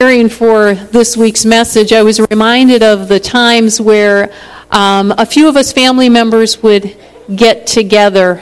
preparing for this week's message, I was reminded of the times where um, a few of us family members would get together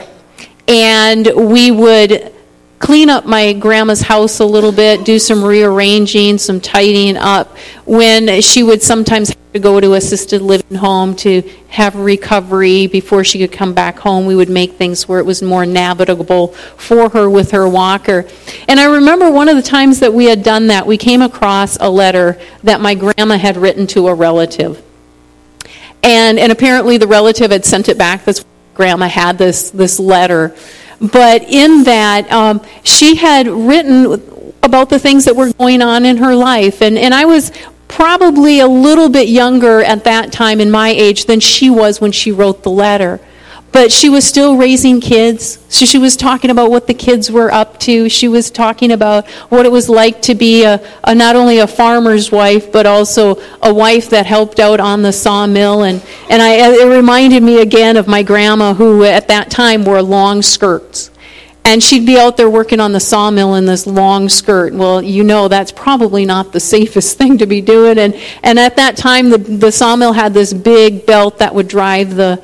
and we would clean up my grandma's house a little bit, do some rearranging, some tidying up, when she would sometimes have to go to assisted living home to have recovery before she could come back home. We would make things where it was more navigable for her with her walker. And I remember one of the times that we had done that, we came across a letter that my grandma had written to a relative. And, and apparently the relative had sent it back. This grandma had this, this letter. But in that, um, she had written about the things that were going on in her life. And, and I was probably a little bit younger at that time in my age than she was when she wrote the letter. But she was still raising kids. So she was talking about what the kids were up to. She was talking about what it was like to be a, a not only a farmer's wife, but also a wife that helped out on the sawmill. And, and I, it reminded me again of my grandma, who at that time wore long skirts. And she'd be out there working on the sawmill in this long skirt. Well, you know that's probably not the safest thing to be doing. And, and at that time, the, the sawmill had this big belt that would drive the,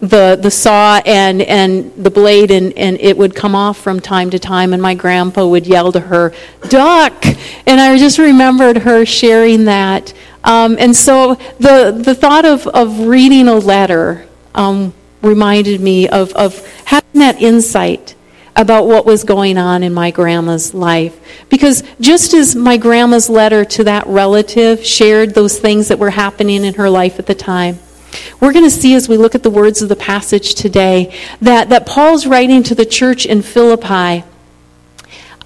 the, the saw and, and the blade, and, and it would come off from time to time, and my grandpa would yell to her, Duck! And I just remembered her sharing that. Um, and so the, the thought of, of reading a letter um, reminded me of, of having that insight about what was going on in my grandma's life. Because just as my grandma's letter to that relative shared those things that were happening in her life at the time, we're going to see as we look at the words of the passage today that, that Paul's writing to the church in Philippi.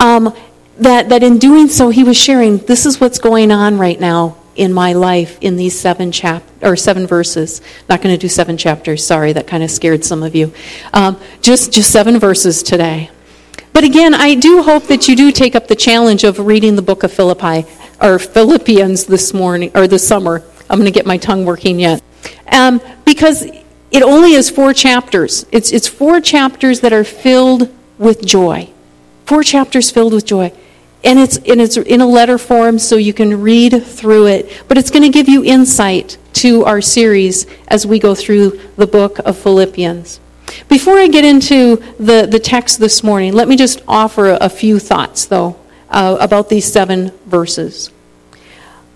Um, that, that in doing so, he was sharing, this is what's going on right now in my life in these seven chap or seven verses. Not going to do seven chapters. Sorry, that kind of scared some of you. Um, just just seven verses today. But again, I do hope that you do take up the challenge of reading the book of Philippi or Philippians this morning or this summer. I'm going to get my tongue working yet. Um, because it only is four chapters. It's, it's four chapters that are filled with joy. Four chapters filled with joy. And it's, and it's in a letter form, so you can read through it. But it's going to give you insight to our series as we go through the book of Philippians. Before I get into the, the text this morning, let me just offer a, few thoughts, though, uh, about these seven verses.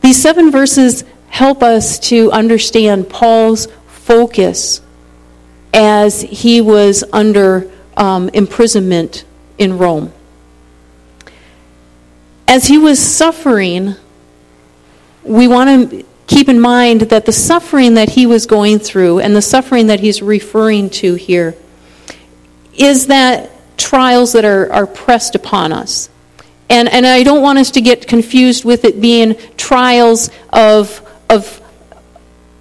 These seven verses help us to understand Paul's focus as he was under um, imprisonment in Rome. As he was suffering, we want to keep in mind that the suffering that he was going through and the suffering that he's referring to here is that trials that are, are pressed upon us. And, and I don't want us to get confused with it being trials of of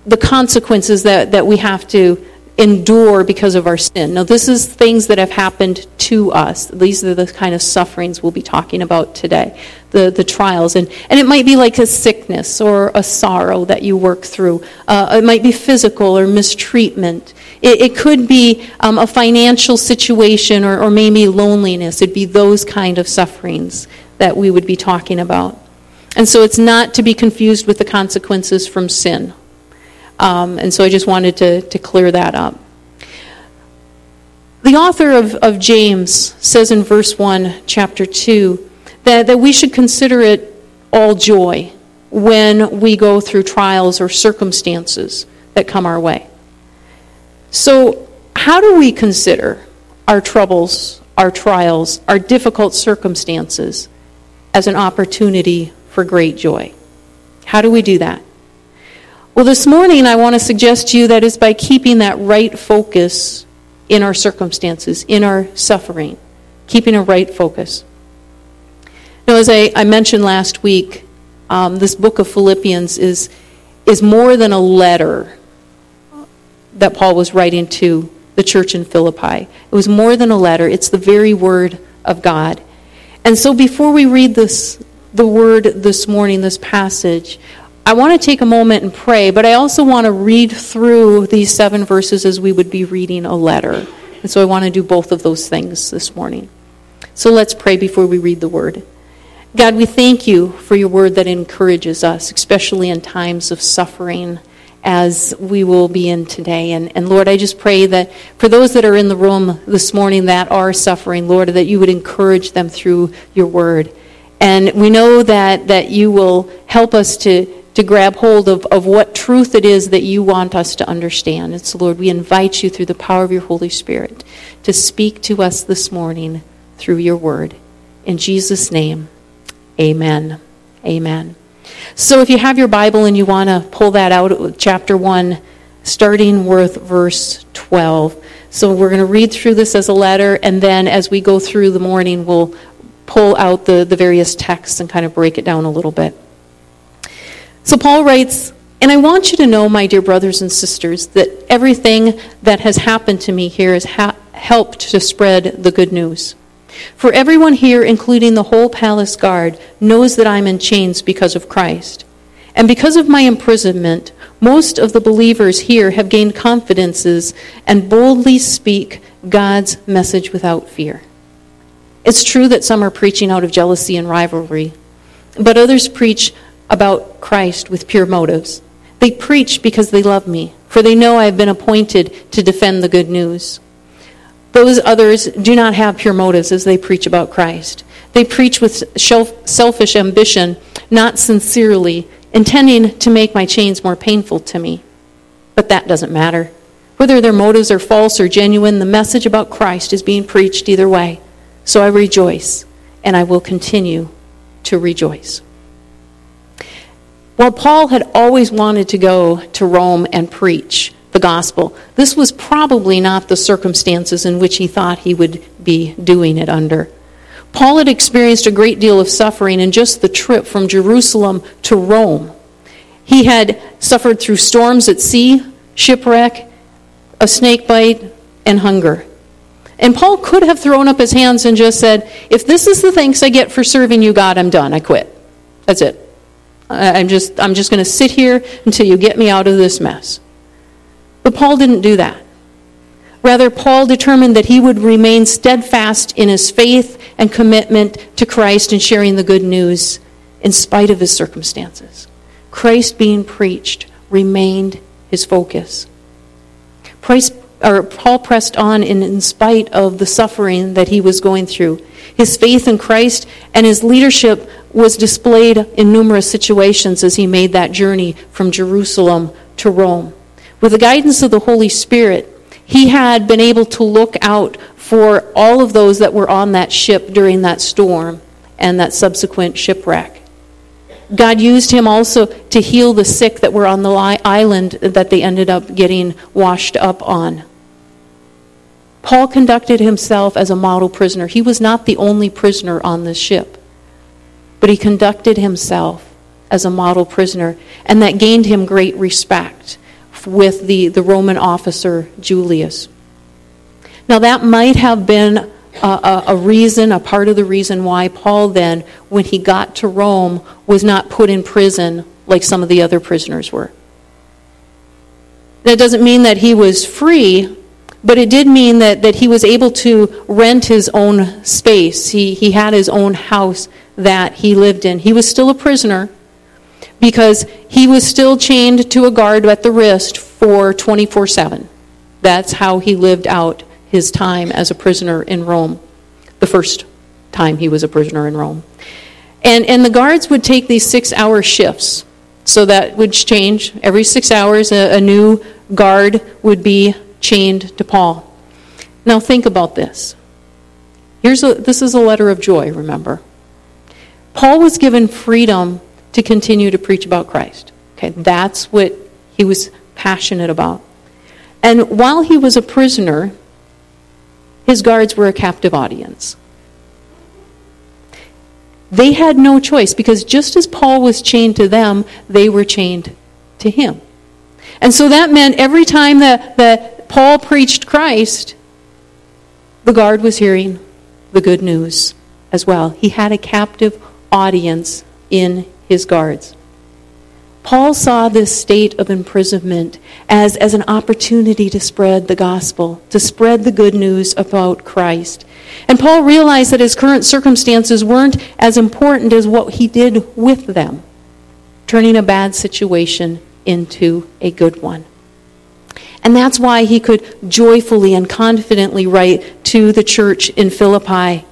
the consequences that, that we have to endure because of our sin. Now, this is things that have happened to us. These are the kind of sufferings we'll be talking about today, the, the trials. And, and it might be like a sickness or a sorrow that you work through. Uh, it might be physical or mistreatment. It, it could be um, a financial situation or, or maybe loneliness. It'd be those kind of sufferings that we would be talking about. And so it's not to be confused with the consequences from sin. Um, and so I just wanted to, to clear that up. The author of, of James says in verse 1, chapter 2, that, that we should consider it all joy when we go through trials or circumstances that come our way. So, how do we consider our troubles, our trials, our difficult circumstances as an opportunity for great joy. How do we do that? Well, this morning I want to suggest to you that is by keeping that right focus in our circumstances, in our suffering, keeping a right focus. Now, as I, I mentioned last week, um, this book of Philippians is, is more than a letter that Paul was writing to the church in Philippi. It was more than a letter, it's the very word of God. And so before we read this the word this morning, this passage, I want to take a moment and pray, but I also want to read through these seven verses as we would be reading a letter. And so I want to do both of those things this morning. So let's pray before we read the word. God, we thank you for your word that encourages us, especially in times of suffering as we will be in today. And, and Lord, I just pray that for those that are in the room this morning that are suffering, Lord, that you would encourage them through your word. And we know that, that you will help us to, to grab hold of, of what truth it is that you want us to understand. And so, Lord, we invite you through the power of your Holy Spirit to speak to us this morning through your word. In Jesus' name, amen. Amen. So if you have your Bible and you want to pull that out, chapter 1, starting with verse 12. So we're going to read through this as a letter, and then as we go through the morning, we'll pull out the, the various texts and kind of break it down a little bit. So Paul writes, and I want you to know, my dear brothers and sisters, that everything that has happened to me here has ha- helped to spread the good news. For everyone here, including the whole palace guard, knows that I'm in chains because of Christ. And because of my imprisonment, most of the believers here have gained confidences and boldly speak God's message without fear. It's true that some are preaching out of jealousy and rivalry, but others preach about Christ with pure motives. They preach because they love me, for they know I have been appointed to defend the good news. Those others do not have pure motives as they preach about Christ. They preach with selfish ambition, not sincerely, intending to make my chains more painful to me. But that doesn't matter. Whether their motives are false or genuine, the message about Christ is being preached either way. So I rejoice, and I will continue to rejoice. While Paul had always wanted to go to Rome and preach, the gospel. This was probably not the circumstances in which he thought he would be doing it under. Paul had experienced a great deal of suffering in just the trip from Jerusalem to Rome. He had suffered through storms at sea, shipwreck, a snake bite, and hunger. And Paul could have thrown up his hands and just said, If this is the thanks I get for serving you, God, I'm done. I quit. That's it. I'm just, I'm just going to sit here until you get me out of this mess. But Paul didn't do that. Rather, Paul determined that he would remain steadfast in his faith and commitment to Christ and sharing the good news in spite of his circumstances. Christ being preached remained his focus. Price, or Paul pressed on in, in spite of the suffering that he was going through. His faith in Christ and his leadership was displayed in numerous situations as he made that journey from Jerusalem to Rome. With the guidance of the Holy Spirit, he had been able to look out for all of those that were on that ship during that storm and that subsequent shipwreck. God used him also to heal the sick that were on the island that they ended up getting washed up on. Paul conducted himself as a model prisoner. He was not the only prisoner on this ship, but he conducted himself as a model prisoner, and that gained him great respect with the, the Roman officer Julius. Now, that might have been a, a, a, reason, a part of the reason why Paul then, when he got to Rome, was not put in prison like some of the other prisoners were. That doesn't mean that he was free, but it did mean that, that he was able to rent his own space. He, he had his own house that he lived in. He was still a prisoner, because he was still chained to a guard at the wrist for 24 7. That's how he lived out his time as a prisoner in Rome, the first time he was a prisoner in Rome. And, and the guards would take these six hour shifts. So that would change. Every six hours, a, a new guard would be chained to Paul. Now, think about this. Here's a, this is a letter of joy, remember. Paul was given freedom to continue to preach about Christ. Okay, that's what he was passionate about. And while he was a prisoner, his guards were a captive audience. They had no choice because just as Paul was chained to them, they were chained to him. And so that meant every time that, that Paul preached Christ, the guard was hearing the good news as well. He had a captive audience in his guards. Paul saw this state of imprisonment as, as an opportunity to spread the gospel, to spread the good news about Christ. And Paul realized that his current circumstances weren't as important as what he did with them, turning a bad situation into a good one. And that's why he could joyfully and confidently write to the church in Philippi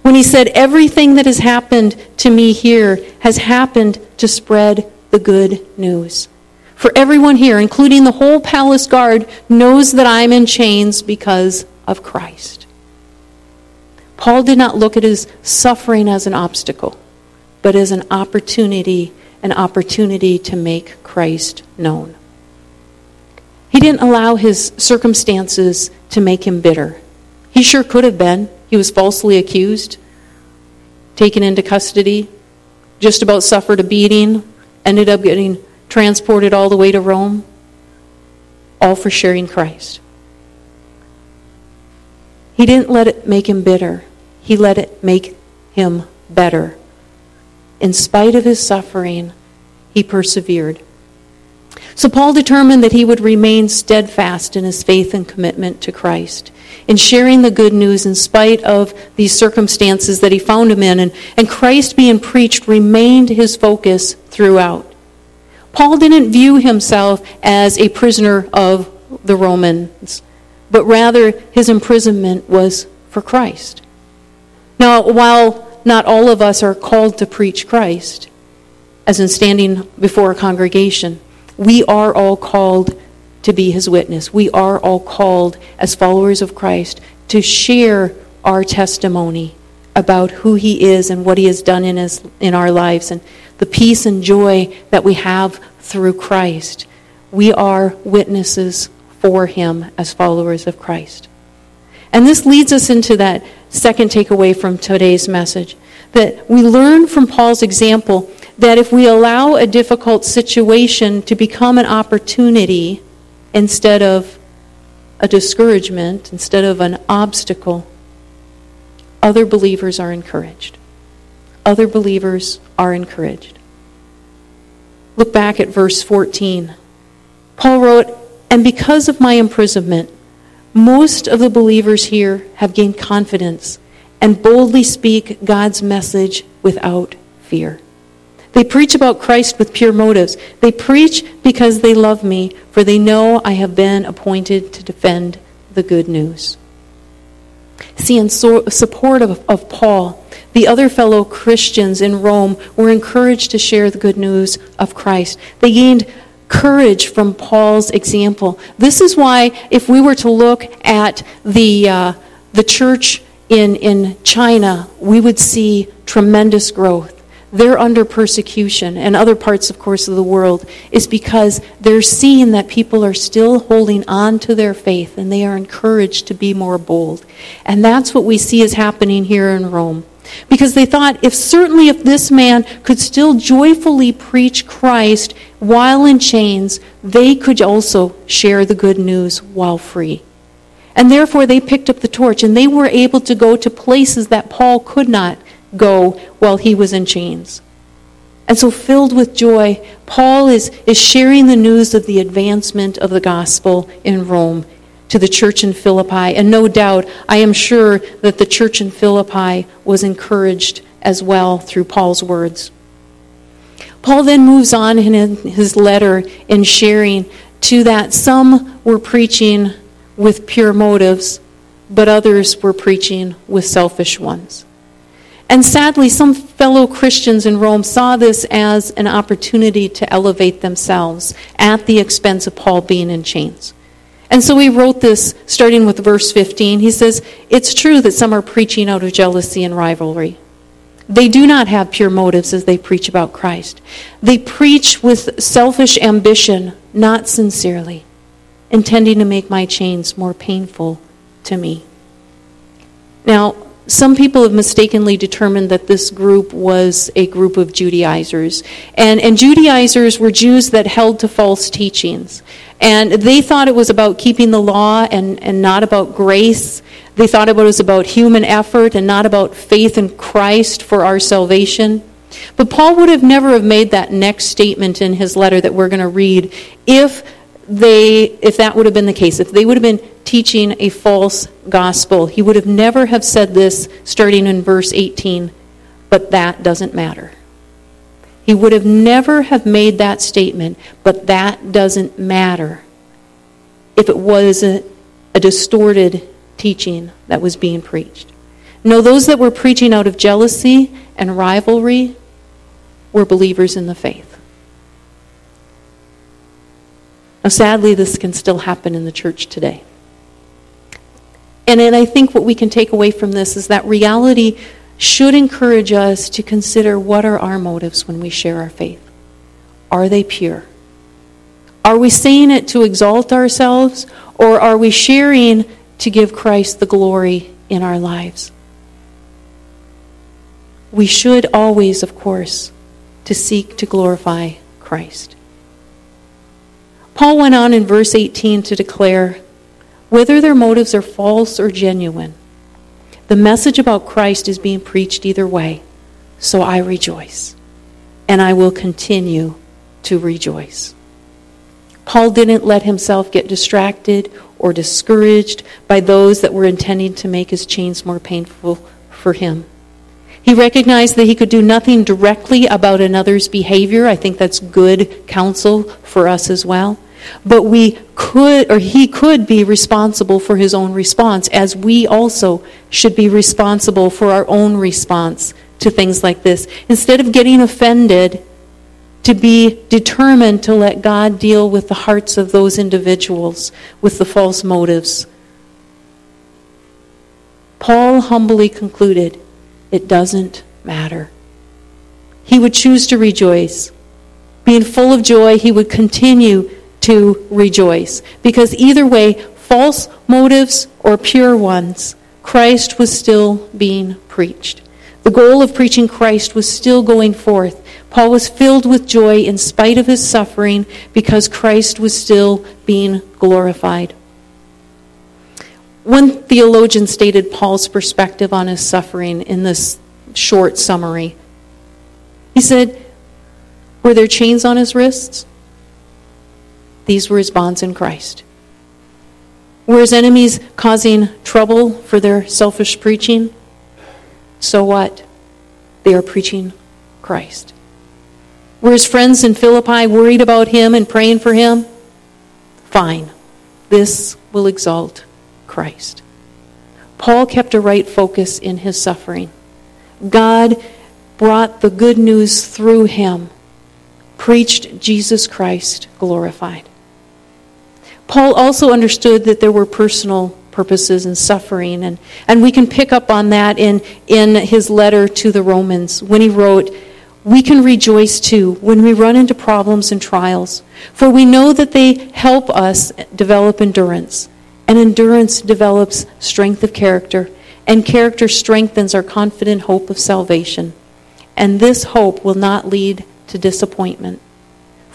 when he said, Everything that has happened to me here has happened to spread the good news. For everyone here, including the whole palace guard, knows that I'm in chains because of Christ. Paul did not look at his suffering as an obstacle, but as an opportunity, an opportunity to make Christ known. He didn't allow his circumstances to make him bitter. He sure could have been. He was falsely accused, taken into custody, just about suffered a beating, ended up getting transported all the way to Rome, all for sharing Christ. He didn't let it make him bitter, he let it make him better. In spite of his suffering, he persevered. So Paul determined that he would remain steadfast in his faith and commitment to Christ, in sharing the good news in spite of these circumstances that he found him in. And, and Christ being preached remained his focus throughout. Paul didn't view himself as a prisoner of the Romans, but rather his imprisonment was for Christ. Now, while not all of us are called to preach Christ, as in standing before a congregation, we are all called to be his witness. We are all called as followers of Christ to share our testimony about who he is and what he has done in, his, in our lives and the peace and joy that we have through Christ. We are witnesses for him as followers of Christ. And this leads us into that second takeaway from today's message that we learn from Paul's example that if we allow a difficult situation to become an opportunity instead of a discouragement, instead of an obstacle, other believers are encouraged. Other believers are encouraged. Look back at verse 14. Paul wrote, And because of my imprisonment, most of the believers here have gained confidence and boldly speak God's message without fear. They preach about Christ with pure motives. They preach because they love me, for they know I have been appointed to defend the good news. See, in so, support of, of Paul, the other fellow Christians in Rome were encouraged to share the good news of Christ. They gained courage from Paul's example. This is why, if we were to look at the, uh, the church in, in China, we would see tremendous growth they're under persecution, and other parts, of course, of the world, is because they're seeing that people are still holding on to their faith and they are encouraged to be more bold. And that's what we see is happening here in Rome. Because they thought, if certainly if this man could still joyfully preach Christ while in chains, they could also share the good news while free. And therefore, they picked up the torch and they were able to go to places that Paul could not go while he was in chains. And so, filled with joy, Paul is, is sharing the news of the advancement of the gospel in Rome to the church in Philippi. And no doubt, I am sure that the church in Philippi was encouraged as well through Paul's words. Paul then moves on in his letter in sharing to that some were preaching with pure motives, but others were preaching with selfish ones. And sadly, some fellow Christians in Rome saw this as an opportunity to elevate themselves at the expense of Paul being in chains. And so he wrote this starting with verse 15. He says, It's true that some are preaching out of jealousy and rivalry. They do not have pure motives as they preach about Christ. They preach with selfish ambition, not sincerely, intending to make my chains more painful to me. Now, some people have mistakenly determined that this group was a group of Judaizers. And, and Judaizers were Jews that held to false teachings. And they thought it was about keeping the law and, and not about grace. They thought it was about human effort and not about faith in Christ for our salvation. But Paul would have never have made that next statement in his letter that we're going to read if they if that would have been the case. If they would have been teaching a false gospel, he would have never have said this starting in verse 18, but that doesn't matter. He would have never have made that statement, but that doesn't matter if it was a, a distorted teaching that was being preached. No, those that were preaching out of jealousy and rivalry were believers in the faith. Now, sadly, this can still happen in the church today. And then I think what we can take away from this is that reality should encourage us to consider what are our motives when we share our faith. Are they pure? Are we saying it to exalt ourselves, or are we sharing to give Christ the glory in our lives? We should always, of course, to seek to glorify Christ. Paul went on in verse 18 to declare whether their motives are false or genuine, the message about Christ is being preached either way, so I rejoice, and I will continue to rejoice. Paul didn't let himself get distracted or discouraged by those that were intending to make his chains more painful for him. He recognized that he could do nothing directly about another's behavior. I think that's good counsel for us as well. But we could, or he could be responsible for his own response, as we also should be responsible for our own response to things like this. Instead of getting offended, to be determined to let God deal with the hearts of those individuals with the false motives. Paul humbly concluded it doesn't matter. He would choose to rejoice. Being full of joy, he would continue to rejoice. Because either way, false motives or pure ones, Christ was still being preached. The goal of preaching Christ was still going forth. Paul was filled with joy in spite of his suffering because Christ was still being glorified. One theologian stated Paul's perspective on his suffering in this short summary. He said, Were there chains on his wrists? These were his bonds in Christ. Were his enemies causing trouble for their selfish preaching? So what? They are preaching Christ. Were his friends in Philippi worried about him and praying for him? Fine. This will exalt Christ. Paul kept a right focus in his suffering. God brought the good news through him, preached Jesus Christ glorified. Paul also understood that there were personal purposes in suffering, and, and we can pick up on that in, in his letter to the Romans when he wrote, We can rejoice too when we run into problems and trials, for we know that they help us develop endurance, and endurance develops strength of character, and character strengthens our confident hope of salvation. And this hope will not lead to disappointment.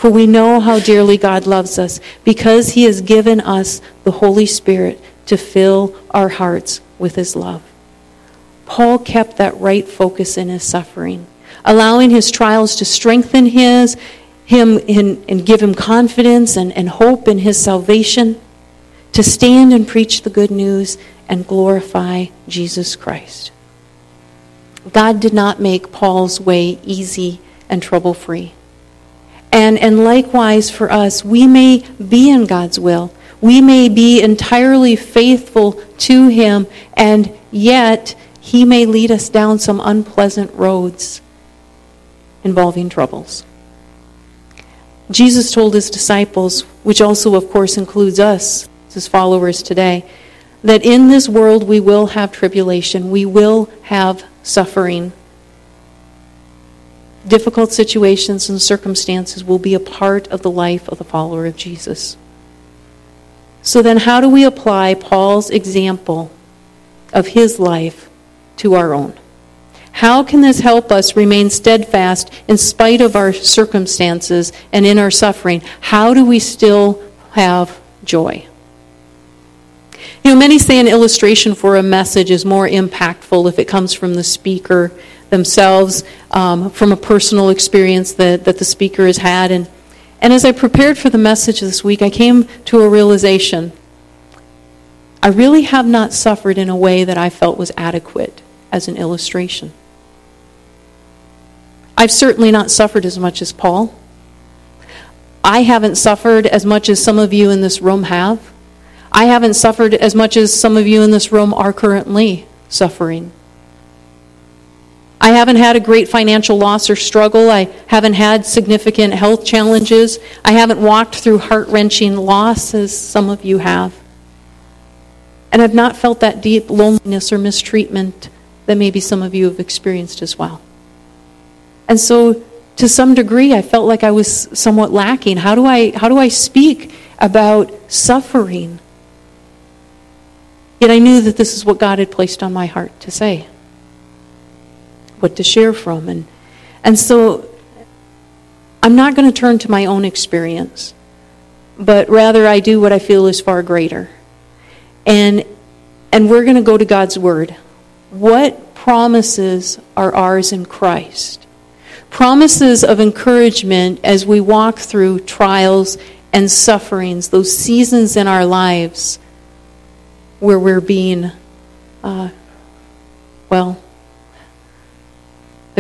For we know how dearly God loves us because he has given us the Holy Spirit to fill our hearts with his love. Paul kept that right focus in his suffering, allowing his trials to strengthen his, him in, and give him confidence and, and hope in his salvation, to stand and preach the good news and glorify Jesus Christ. God did not make Paul's way easy and trouble free. And, and likewise for us, we may be in God's will. We may be entirely faithful to Him, and yet He may lead us down some unpleasant roads involving troubles. Jesus told His disciples, which also, of course, includes us, His followers today, that in this world we will have tribulation, we will have suffering difficult situations and circumstances will be a part of the life of the follower of Jesus. So then, how do we apply Paul's example of his life to our own? How can this help us remain steadfast in spite of our circumstances and in our suffering? How do we still have joy? You know, many say an illustration for a message is more impactful if it comes from the speaker themselves um, from a personal experience that, that the speaker has had. And, and as I prepared for the message this week, I came to a realization. I really have not suffered in a way that I felt was adequate as an illustration. I've certainly not suffered as much as Paul. I haven't suffered as much as some of you in this room have. I haven't suffered as much as some of you in this room are currently suffering. I haven't had a great financial loss or struggle. I haven't had significant health challenges. I haven't walked through heart wrenching loss as some of you have. And I've not felt that deep loneliness or mistreatment that maybe some of you have experienced as well. And so, to some degree, I felt like I was somewhat lacking. How do I, how do I speak about suffering? Yet I knew that this is what God had placed on my heart to say, what to share from. And, and so I'm not going to turn to my own experience, but rather I do what I feel is far greater. And, and we're going to go to God's Word. What promises are ours in Christ? Promises of encouragement as we walk through trials and sufferings, those seasons in our lives where we're being, uh, well,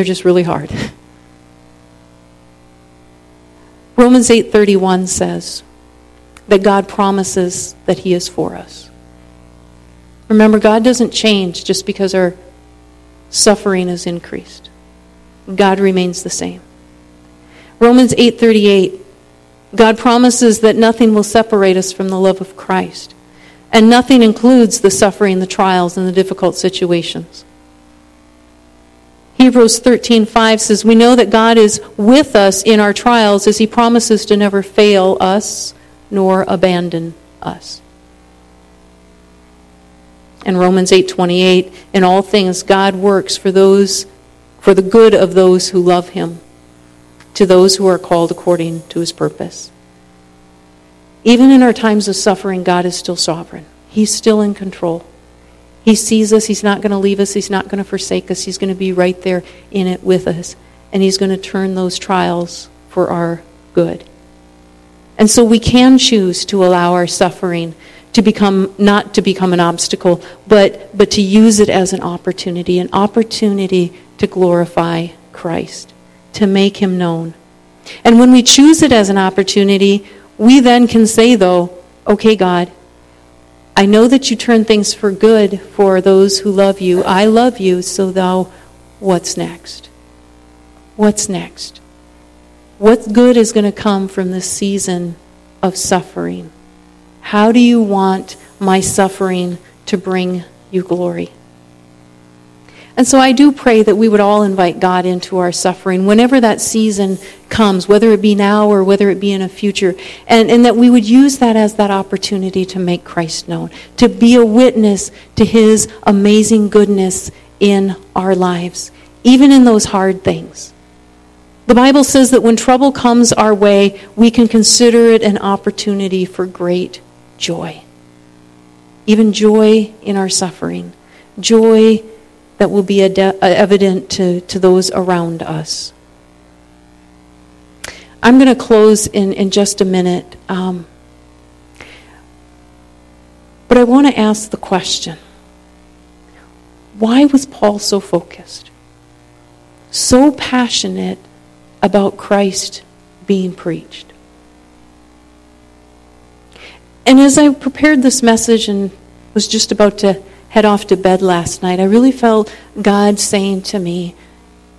they're just really hard. Romans 8:31 says that God promises that he is for us. Remember God doesn't change just because our suffering is increased. God remains the same. Romans 8:38 God promises that nothing will separate us from the love of Christ. And nothing includes the suffering, the trials, and the difficult situations. Hebrews 13:5 says, "We know that God is with us in our trials as he promises to never fail us nor abandon us." And Romans 8:28, "In all things God works for those for the good of those who love him, to those who are called according to his purpose." Even in our times of suffering, God is still sovereign. He's still in control. He sees us. He's not going to leave us. He's not going to forsake us. He's going to be right there in it with us. And He's going to turn those trials for our good. And so we can choose to allow our suffering to become, not to become an obstacle, but, but to use it as an opportunity, an opportunity to glorify Christ, to make Him known. And when we choose it as an opportunity, we then can say, though, okay, God, I know that you turn things for good for those who love you. I love you, so thou, what's next? What's next? What good is going to come from this season of suffering? How do you want my suffering to bring you glory? And so I do pray that we would all invite God into our suffering whenever that season comes, whether it be now or whether it be in a future, and, and that we would use that as that opportunity to make Christ known, to be a witness to his amazing goodness in our lives, even in those hard things. The Bible says that when trouble comes our way, we can consider it an opportunity for great joy. Even joy in our suffering, joy that will be evident to, to those around us. I'm going to close in, in just a minute. Um, but I want to ask the question why was Paul so focused, so passionate about Christ being preached? And as I prepared this message and was just about to head off to bed last night, I really felt God saying to me,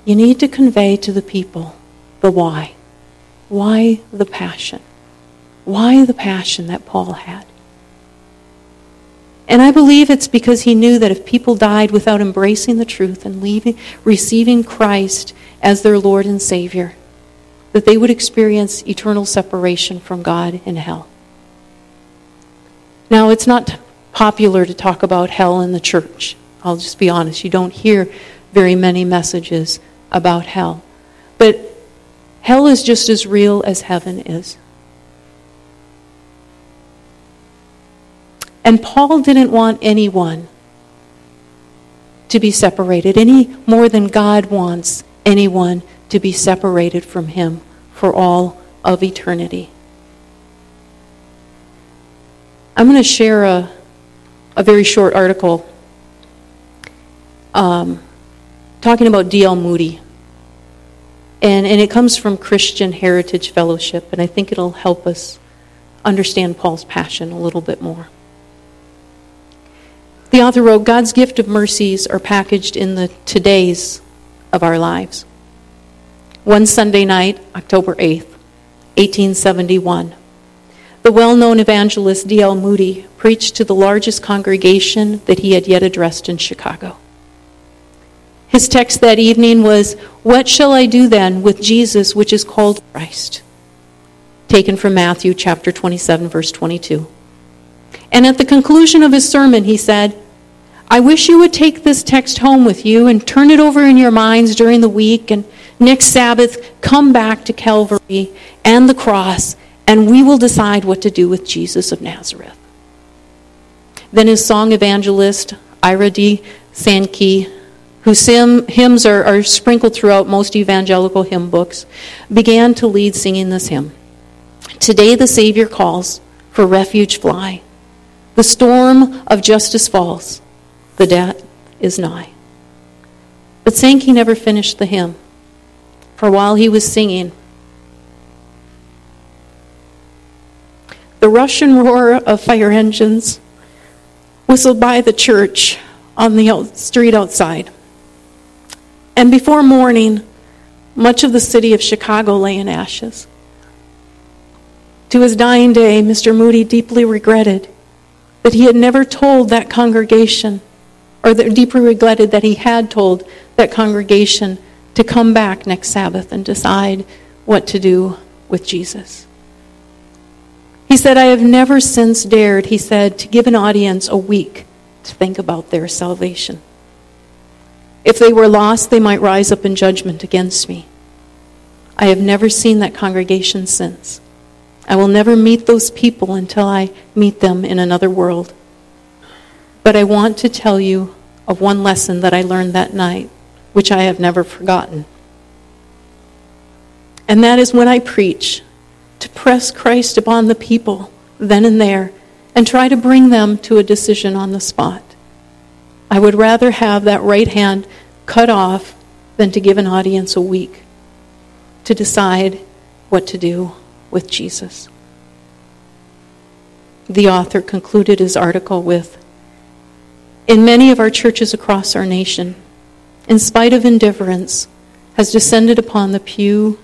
You need to convey to the people the why. Why the passion? Why the passion that Paul had? And I believe it's because he knew that if people died without embracing the truth and leaving, receiving Christ as their Lord and Savior, that they would experience eternal separation from God in hell. Now, it's not popular to talk about hell in the church. I'll just be honest. You don't hear very many messages about hell. But hell is just as real as heaven is. And Paul didn't want anyone to be separated, any more than God wants anyone to be separated from Him for all of eternity. I'm going to share a, a very short article um, talking about D.L. Moody. And, and it comes from Christian Heritage Fellowship, and I think it'll help us understand Paul's passion a little bit more. The author wrote God's gift of mercies are packaged in the todays of our lives. One Sunday night, October 8th, 1871, the well known evangelist D.L. Moody preached to the largest congregation that he had yet addressed in Chicago. His text that evening was, What shall I do then with Jesus, which is called Christ? Taken from Matthew chapter 27, verse 22. And at the conclusion of his sermon, he said, I wish you would take this text home with you and turn it over in your minds during the week. And next Sabbath, come back to Calvary and the cross, and we will decide what to do with Jesus of Nazareth. Then his song evangelist, Ira D. Sankey, whose hymns are, are sprinkled throughout most evangelical hymn books, began to lead singing this hymn. Today the Savior calls, for refuge fly. The storm of justice falls the death is nigh. But Sankey never finished the hymn, for while he was singing, the rush and roar of fire engines whistled by the church on the street outside. And before morning, much of the city of Chicago lay in ashes. To his dying day, Mr. Moody deeply regretted that he had never told that congregation or that deeply regretted that he had told that congregation to come back next Sabbath and decide what to do with Jesus. He said, I have never since dared, he said, to give an audience a week to think about their salvation. If they were lost, they might rise up in judgment against me. I have never seen that congregation since. I will never meet those people until I meet them in another world. But I want to tell you of one lesson that I learned that night, which I have never forgotten. And that is when I preach, to press Christ upon the people then and there and try to bring them to a decision on the spot. I would rather have that right hand cut off than to give an audience a week to decide what to do with Jesus. The author concluded his article with in many of our churches across our nation, in spite of indifference, has descended upon the pew.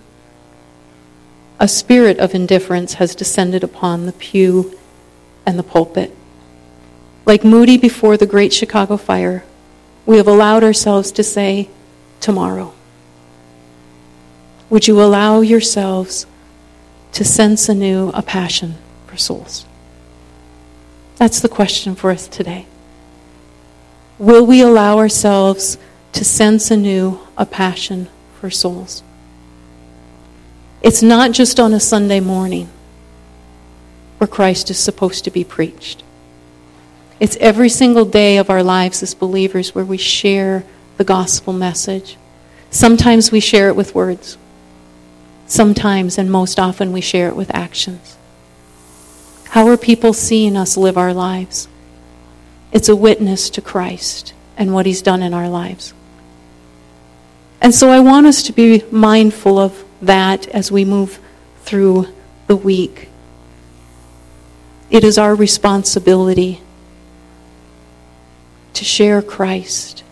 A spirit of indifference has descended upon the pew and the pulpit. Like Moody before the Great Chicago Fire, we have allowed ourselves to say, tomorrow. Would you allow yourselves to sense anew a passion for souls? That's the question for us today. Will we allow ourselves to sense anew a passion for souls? It's not just on a Sunday morning where Christ is supposed to be preached. It's every single day of our lives as believers where we share the gospel message. Sometimes we share it with words. Sometimes and most often we share it with actions. How are people seeing us live our lives? It's a witness to Christ and what he's done in our lives. And so I want us to be mindful of that as we move through the week. It is our responsibility to share Christ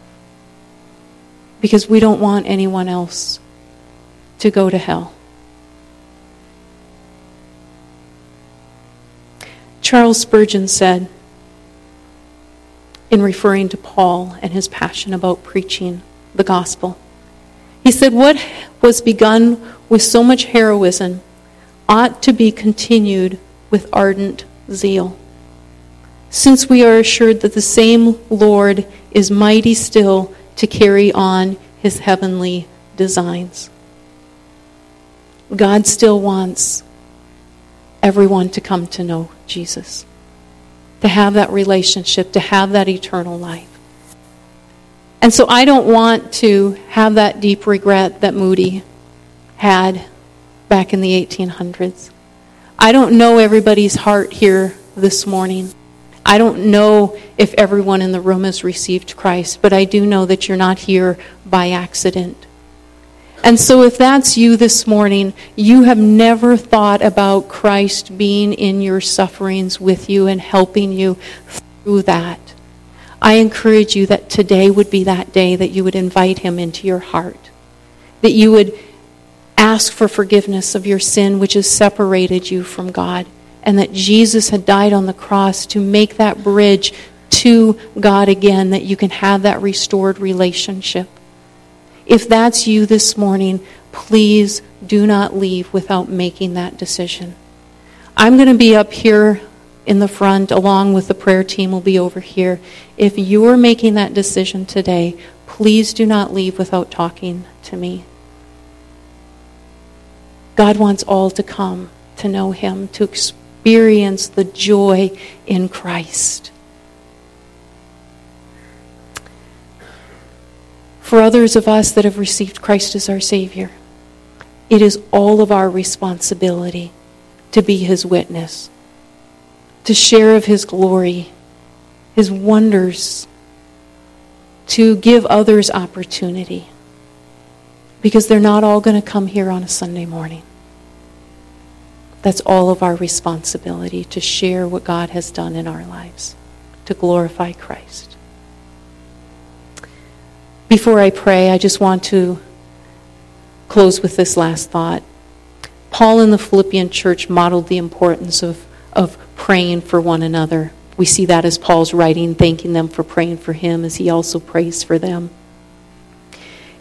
because we don't want anyone else to go to hell. Charles Spurgeon said, in referring to Paul and his passion about preaching the gospel. He said, What was begun with so much heroism ought to be continued with ardent zeal. Since we are assured that the same Lord is mighty still to carry on his heavenly designs. God still wants everyone to come to know Jesus to have that relationship, to have that eternal life. And so I don't want to have that deep regret that Moody had back in the 1800s. I don't know everybody's heart here this morning. I don't know if everyone in the room has received Christ, but I do know that you're not here by accident. And so, if that's you this morning, you have never thought about Christ being in your sufferings with you and helping you through that. I encourage you that today would be that day that you would invite him into your heart, that you would ask for forgiveness of your sin, which has separated you from God, and that Jesus had died on the cross to make that bridge to God again, that you can have that restored relationship. If that's you this morning, please do not leave without making that decision. I'm going to be up here in the front, along with the prayer team, will be over here. If you're making that decision today, please do not leave without talking to me. God wants all to come to know Him, to experience the joy in Christ. For others of us that have received Christ as our Savior, it is all of our responsibility to be His witness, to share of His glory, His wonders, to give others opportunity. Because they're not all going to come here on a Sunday morning. That's all of our responsibility to share what God has done in our lives, to glorify Christ. Before I pray, I just want to close with this last thought. Paul in the Philippian church modeled the importance of, of praying for one another. We see that as Paul's writing, thanking them for praying for him as he also prays for them.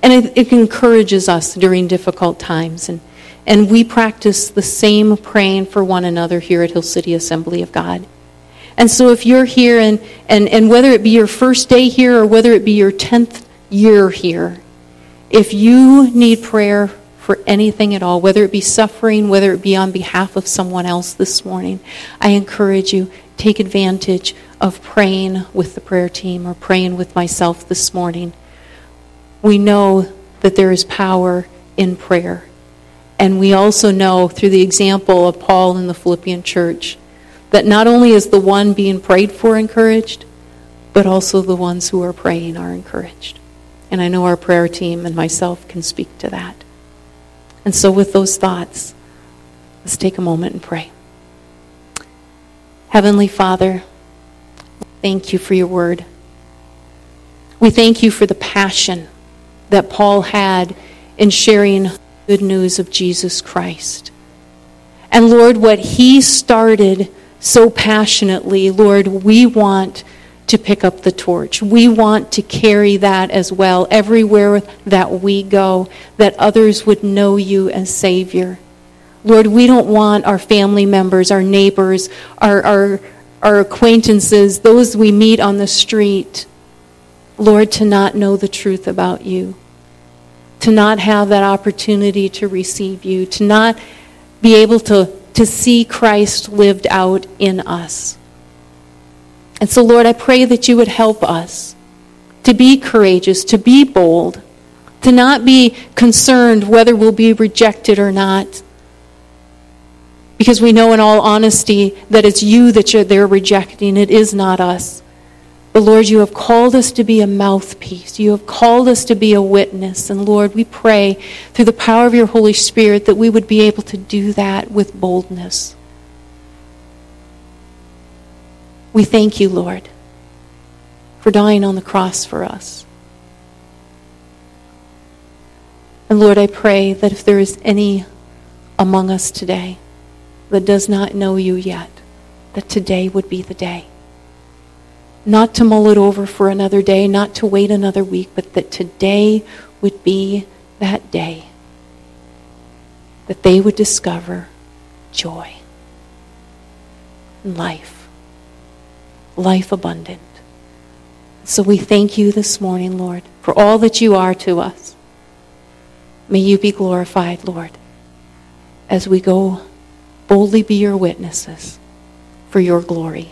And it, it encourages us during difficult times. And, and we practice the same praying for one another here at Hill City Assembly of God. And so if you're here, and, and, and whether it be your first day here or whether it be your 10th you're here. If you need prayer for anything at all, whether it be suffering, whether it be on behalf of someone else this morning, I encourage you take advantage of praying with the prayer team or praying with myself this morning. We know that there is power in prayer. And we also know through the example of Paul in the Philippian church that not only is the one being prayed for encouraged, but also the ones who are praying are encouraged. And I know our prayer team and myself can speak to that. And so, with those thoughts, let's take a moment and pray. Heavenly Father, thank you for your word. We thank you for the passion that Paul had in sharing good news of Jesus Christ. And Lord, what he started so passionately, Lord, we want to pick up the torch. We want to carry that as well everywhere that we go, that others would know you as Savior. Lord, we don't want our family members, our neighbors, our, our, our acquaintances, those we meet on the street, Lord, to not know the truth about you, to not have that opportunity to receive you, to not be able to, to see Christ lived out in us. And so, Lord, I pray that you would help us to be courageous, to be bold, to not be concerned whether we'll be rejected or not. Because we know in all honesty that it's you that they're rejecting, it is not us. But Lord, you have called us to be a mouthpiece. You have called us to be a witness. And Lord, we pray through the power of your Holy Spirit that we would be able to do that with boldness. We thank you, Lord, for dying on the cross for us. And Lord, I pray that if there is any among us today that does not know you yet, that today would be the day. Not to mull it over for another day, not to wait another week, but that today would be that day that they would discover joy life life abundant. So we thank you this morning, Lord, for all that you are to us. May you be glorified, Lord, as we go boldly be your witnesses for your glory.